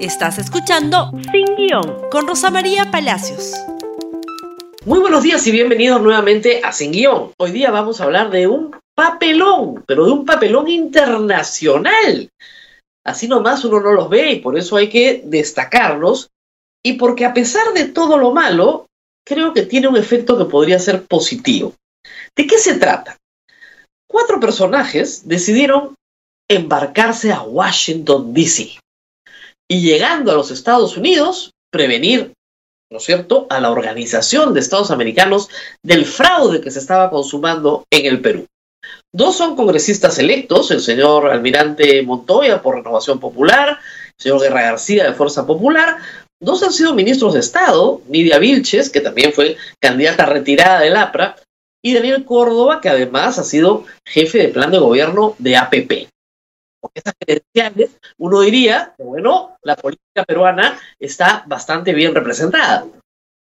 Estás escuchando Sin Guión con Rosa María Palacios. Muy buenos días y bienvenidos nuevamente a Sin Guión. Hoy día vamos a hablar de un papelón, pero de un papelón internacional. Así nomás uno no los ve y por eso hay que destacarlos. Y porque a pesar de todo lo malo, creo que tiene un efecto que podría ser positivo. ¿De qué se trata? Cuatro personajes decidieron embarcarse a Washington, D.C y llegando a los Estados Unidos, prevenir, ¿no es cierto?, a la Organización de Estados Americanos del fraude que se estaba consumando en el Perú. Dos son congresistas electos, el señor almirante Montoya por Renovación Popular, el señor Guerra García de Fuerza Popular. Dos han sido ministros de Estado, Nidia Vilches, que también fue candidata retirada del APRA, y Daniel Córdoba, que además ha sido jefe de plan de gobierno de APP estas credenciales, uno diría, bueno, la política peruana está bastante bien representada.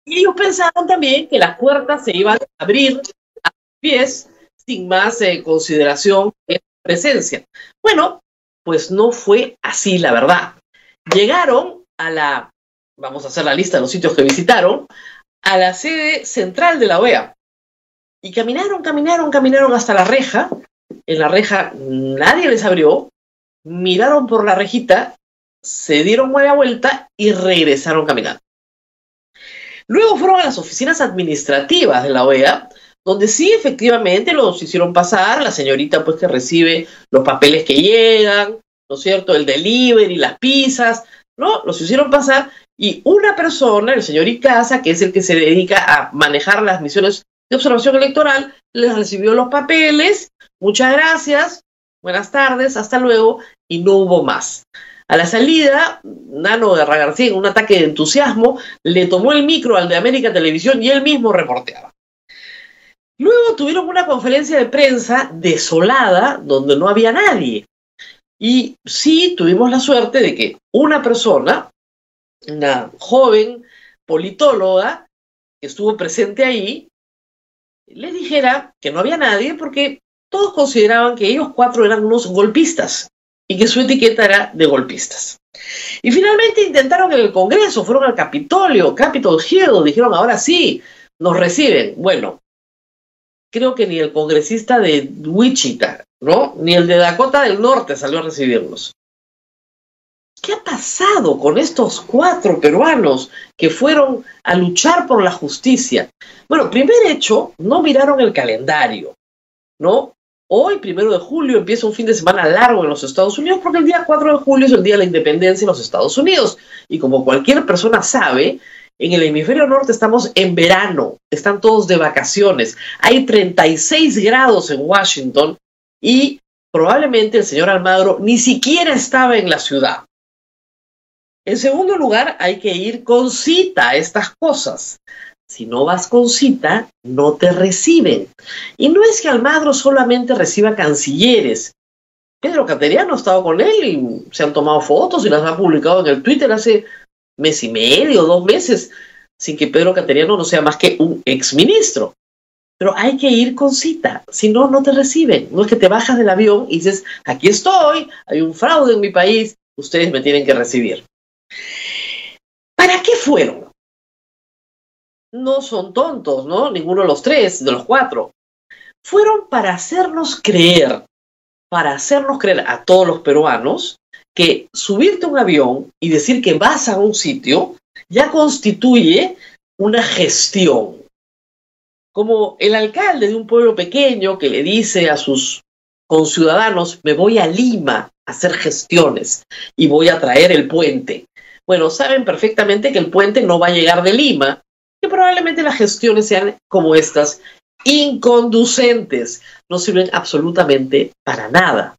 Y ellos pensaron también que las puertas se iban a abrir a pies sin más eh, consideración en presencia. Bueno, pues no fue así, la verdad. Llegaron a la, vamos a hacer la lista de los sitios que visitaron, a la sede central de la OEA. Y caminaron, caminaron, caminaron hasta la reja. En la reja nadie les abrió, miraron por la rejita, se dieron media vuelta y regresaron caminando. Luego fueron a las oficinas administrativas de la OEA, donde sí efectivamente los hicieron pasar, la señorita pues que recibe los papeles que llegan, ¿no es cierto? El delivery, las pizzas, ¿no? Los hicieron pasar y una persona, el señor Icaza, que es el que se dedica a manejar las misiones de observación electoral, les recibió los papeles, muchas gracias, buenas tardes, hasta luego, y no hubo más. A la salida, Nano de García, en un ataque de entusiasmo, le tomó el micro al de América Televisión y él mismo reporteaba. Luego tuvieron una conferencia de prensa desolada donde no había nadie. Y sí tuvimos la suerte de que una persona, una joven politóloga que estuvo presente ahí, le dijera que no había nadie porque todos consideraban que ellos cuatro eran unos golpistas y que su etiqueta era de golpistas. Y finalmente intentaron en el Congreso, fueron al Capitolio, Capitol Hill, dijeron, ahora sí, nos reciben. Bueno, creo que ni el congresista de Wichita, ¿no? Ni el de Dakota del Norte salió a recibirlos. ¿Qué ha pasado con estos cuatro peruanos que fueron a luchar por la justicia? Bueno, primer hecho, no miraron el calendario, ¿no? Hoy, primero de julio, empieza un fin de semana largo en los Estados Unidos porque el día 4 de julio es el día de la independencia en los Estados Unidos. Y como cualquier persona sabe, en el hemisferio norte estamos en verano, están todos de vacaciones. Hay 36 grados en Washington y probablemente el señor Almagro ni siquiera estaba en la ciudad. En segundo lugar, hay que ir con cita a estas cosas. Si no vas con cita, no te reciben. Y no es que Almagro solamente reciba cancilleres. Pedro Cateriano ha estado con él y se han tomado fotos y las ha publicado en el Twitter hace mes y medio, dos meses, sin que Pedro Cateriano no sea más que un exministro. Pero hay que ir con cita, si no, no te reciben. No es que te bajas del avión y dices, aquí estoy, hay un fraude en mi país, ustedes me tienen que recibir. ¿Para qué fueron? No son tontos, ¿no? Ninguno de los tres, de los cuatro. Fueron para hacernos creer, para hacernos creer a todos los peruanos que subirte a un avión y decir que vas a un sitio ya constituye una gestión. Como el alcalde de un pueblo pequeño que le dice a sus conciudadanos, me voy a Lima a hacer gestiones y voy a traer el puente. Bueno, saben perfectamente que el puente no va a llegar de Lima, que probablemente las gestiones sean como estas, inconducentes, no sirven absolutamente para nada.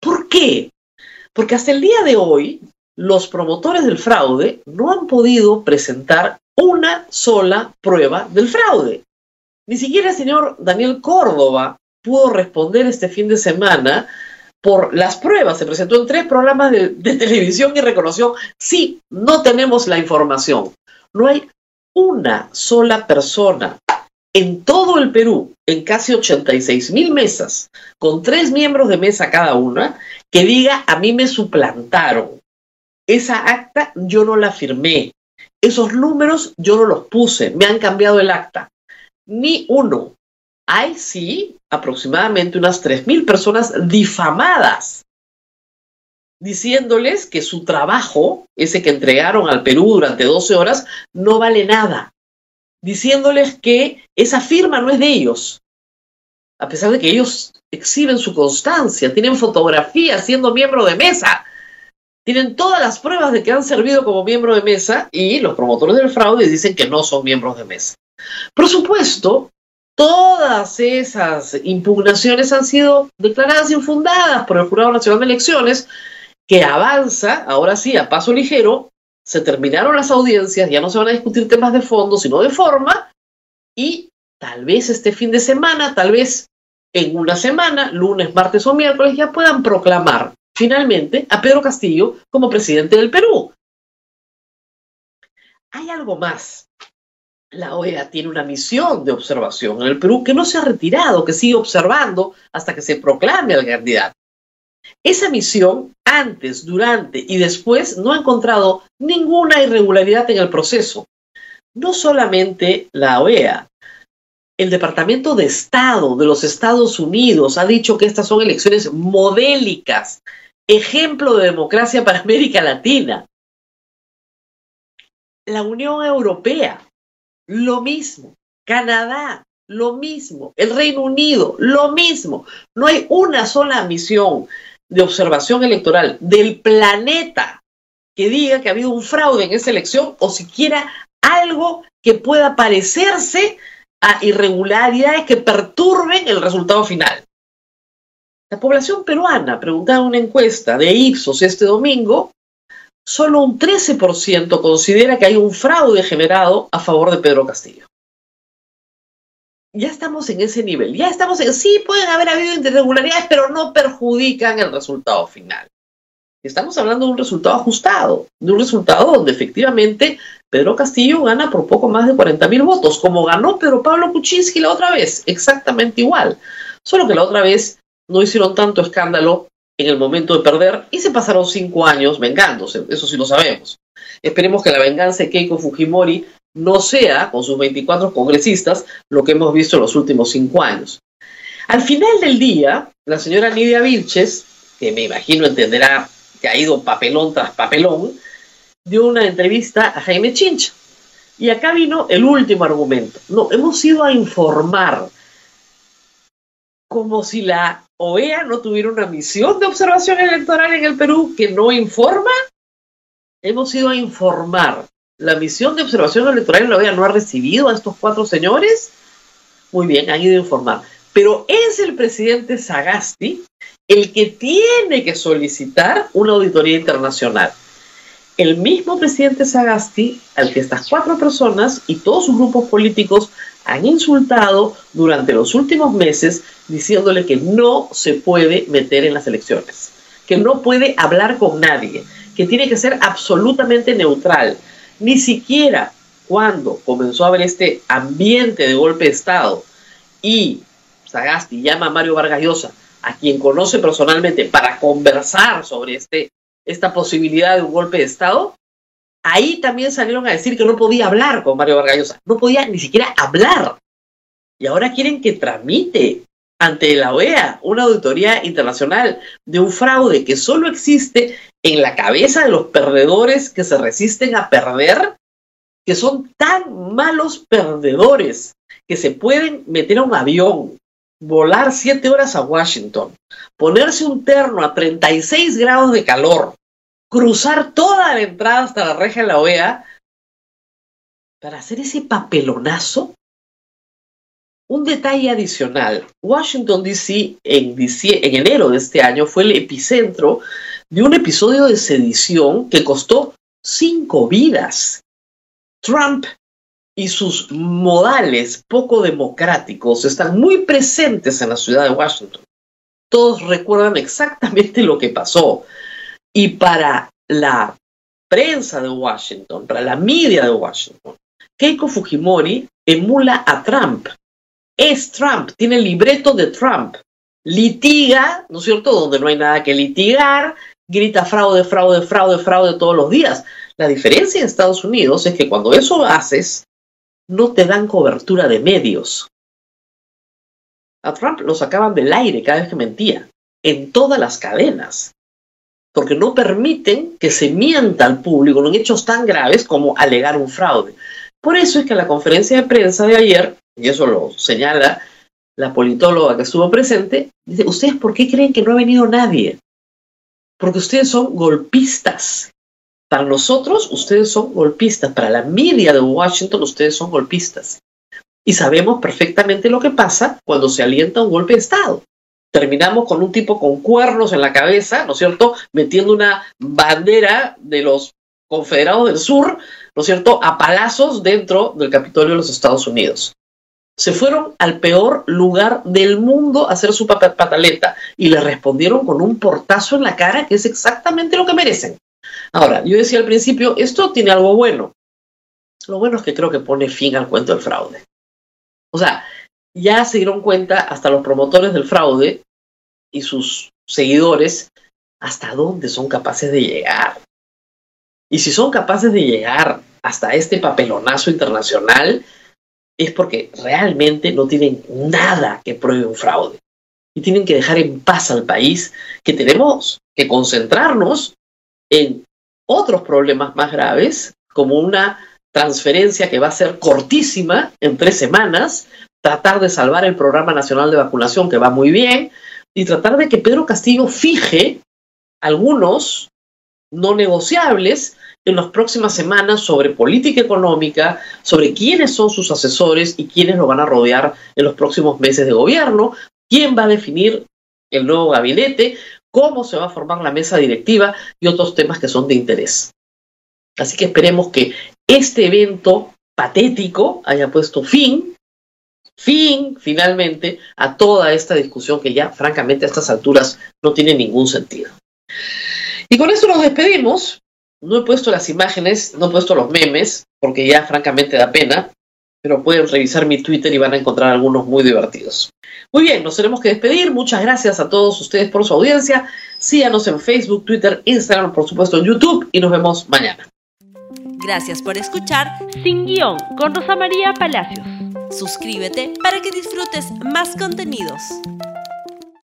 ¿Por qué? Porque hasta el día de hoy los promotores del fraude no han podido presentar una sola prueba del fraude. Ni siquiera el señor Daniel Córdoba pudo responder este fin de semana por las pruebas. Se presentó en tres programas de, de televisión y reconoció, sí, no tenemos la información. No hay una sola persona en todo el Perú, en casi 86 mil mesas, con tres miembros de mesa cada una, que diga a mí me suplantaron. esa acta yo no la firmé. Esos números yo no los puse, me han cambiado el acta. Ni uno. Hay sí aproximadamente unas 3.000 personas difamadas, diciéndoles que su trabajo, ese que entregaron al Perú durante 12 horas, no vale nada. Diciéndoles que esa firma no es de ellos, a pesar de que ellos exhiben su constancia, tienen fotografías siendo miembro de mesa, tienen todas las pruebas de que han servido como miembro de mesa y los promotores del fraude dicen que no son miembros de mesa. Por supuesto, todas esas impugnaciones han sido declaradas infundadas por el Jurado Nacional de Elecciones, que avanza, ahora sí, a paso ligero, se terminaron las audiencias, ya no se van a discutir temas de fondo, sino de forma, y tal vez este fin de semana, tal vez en una semana, lunes, martes o miércoles, ya puedan proclamar finalmente a Pedro Castillo como presidente del Perú. Hay algo más. La OEA tiene una misión de observación en el Perú que no se ha retirado, que sigue observando hasta que se proclame al candidato. Esa misión, antes, durante y después, no ha encontrado ninguna irregularidad en el proceso. No solamente la OEA, el Departamento de Estado de los Estados Unidos ha dicho que estas son elecciones modélicas, ejemplo de democracia para América Latina. La Unión Europea, lo mismo. Canadá, lo mismo. El Reino Unido, lo mismo. No hay una sola misión de observación electoral del planeta que diga que ha habido un fraude en esa elección o siquiera algo que pueda parecerse a irregularidades que perturben el resultado final. La población peruana, preguntada en una encuesta de Ipsos este domingo, solo un 13% considera que hay un fraude generado a favor de Pedro Castillo. Ya estamos en ese nivel, ya estamos en, sí pueden haber habido irregularidades, pero no perjudican el resultado final. Estamos hablando de un resultado ajustado, de un resultado donde efectivamente Pedro Castillo gana por poco más de 40 mil votos, como ganó Pedro Pablo Kuczynski la otra vez, exactamente igual. Solo que la otra vez no hicieron tanto escándalo en el momento de perder y se pasaron cinco años vengándose, eso sí lo sabemos. Esperemos que la venganza de Keiko Fujimori no sea, con sus 24 congresistas, lo que hemos visto en los últimos cinco años. Al final del día, la señora Nidia Vilches, que me imagino entenderá que ha ido papelón tras papelón, dio una entrevista a Jaime Chincha. Y acá vino el último argumento. No, hemos ido a informar como si la OEA no tuviera una misión de observación electoral en el Perú que no informa. Hemos ido a informar. La misión de observación electoral no ha recibido a estos cuatro señores. Muy bien, han ido a informar. Pero es el presidente Sagasti el que tiene que solicitar una auditoría internacional el mismo presidente Sagasti al que estas cuatro personas y todos sus grupos políticos han insultado durante los últimos meses diciéndole que no se puede meter en las elecciones, que no puede hablar con nadie, que tiene que ser absolutamente neutral. Ni siquiera cuando comenzó a haber este ambiente de golpe de Estado y Sagasti llama a Mario Vargas Llosa, a quien conoce personalmente, para conversar sobre este esta posibilidad de un golpe de Estado, ahí también salieron a decir que no podía hablar con Mario Vargas no podía ni siquiera hablar. Y ahora quieren que tramite ante la OEA una auditoría internacional de un fraude que solo existe en la cabeza de los perdedores que se resisten a perder, que son tan malos perdedores que se pueden meter a un avión, volar siete horas a Washington, ponerse un terno a 36 grados de calor, cruzar toda la entrada hasta la reja de la OEA para hacer ese papelonazo. Un detalle adicional, Washington, D.C. En, en enero de este año fue el epicentro de un episodio de sedición que costó cinco vidas. Trump y sus modales poco democráticos están muy presentes en la ciudad de Washington. Todos recuerdan exactamente lo que pasó. Y para la prensa de Washington, para la media de Washington, Keiko Fujimori emula a Trump. Es Trump, tiene el libreto de Trump. Litiga, ¿no es cierto?, donde no hay nada que litigar, grita fraude, fraude, fraude, fraude todos los días. La diferencia en Estados Unidos es que cuando eso haces, no te dan cobertura de medios. A Trump lo sacaban del aire cada vez que mentía, en todas las cadenas, porque no permiten que se mienta al público en hechos tan graves como alegar un fraude. Por eso es que en la conferencia de prensa de ayer, y eso lo señala la politóloga que estuvo presente, dice, ¿ustedes por qué creen que no ha venido nadie? Porque ustedes son golpistas. Para nosotros, ustedes son golpistas. Para la media de Washington, ustedes son golpistas. Y sabemos perfectamente lo que pasa cuando se alienta un golpe de Estado. Terminamos con un tipo con cuernos en la cabeza, ¿no es cierto?, metiendo una bandera de los confederados del sur, ¿no es cierto?, a palazos dentro del Capitolio de los Estados Unidos se fueron al peor lugar del mundo a hacer su pataleta y le respondieron con un portazo en la cara que es exactamente lo que merecen. Ahora, yo decía al principio, esto tiene algo bueno. Lo bueno es que creo que pone fin al cuento del fraude. O sea, ya se dieron cuenta hasta los promotores del fraude y sus seguidores hasta dónde son capaces de llegar. Y si son capaces de llegar hasta este papelonazo internacional, es porque realmente no tienen nada que pruebe un fraude. Y tienen que dejar en paz al país, que tenemos que concentrarnos en otros problemas más graves, como una transferencia que va a ser cortísima en tres semanas, tratar de salvar el programa nacional de vacunación que va muy bien y tratar de que Pedro Castillo fije algunos no negociables en las próximas semanas sobre política económica, sobre quiénes son sus asesores y quiénes lo van a rodear en los próximos meses de gobierno, quién va a definir el nuevo gabinete, cómo se va a formar la mesa directiva y otros temas que son de interés. Así que esperemos que este evento patético haya puesto fin, fin finalmente a toda esta discusión que ya francamente a estas alturas no tiene ningún sentido. Y con eso nos despedimos. No he puesto las imágenes, no he puesto los memes, porque ya francamente da pena, pero pueden revisar mi Twitter y van a encontrar algunos muy divertidos. Muy bien, nos tenemos que despedir. Muchas gracias a todos ustedes por su audiencia. Síganos en Facebook, Twitter, Instagram, por supuesto en YouTube y nos vemos mañana. Gracias por escuchar Sin Guión con Rosa María Palacios. Suscríbete para que disfrutes más contenidos.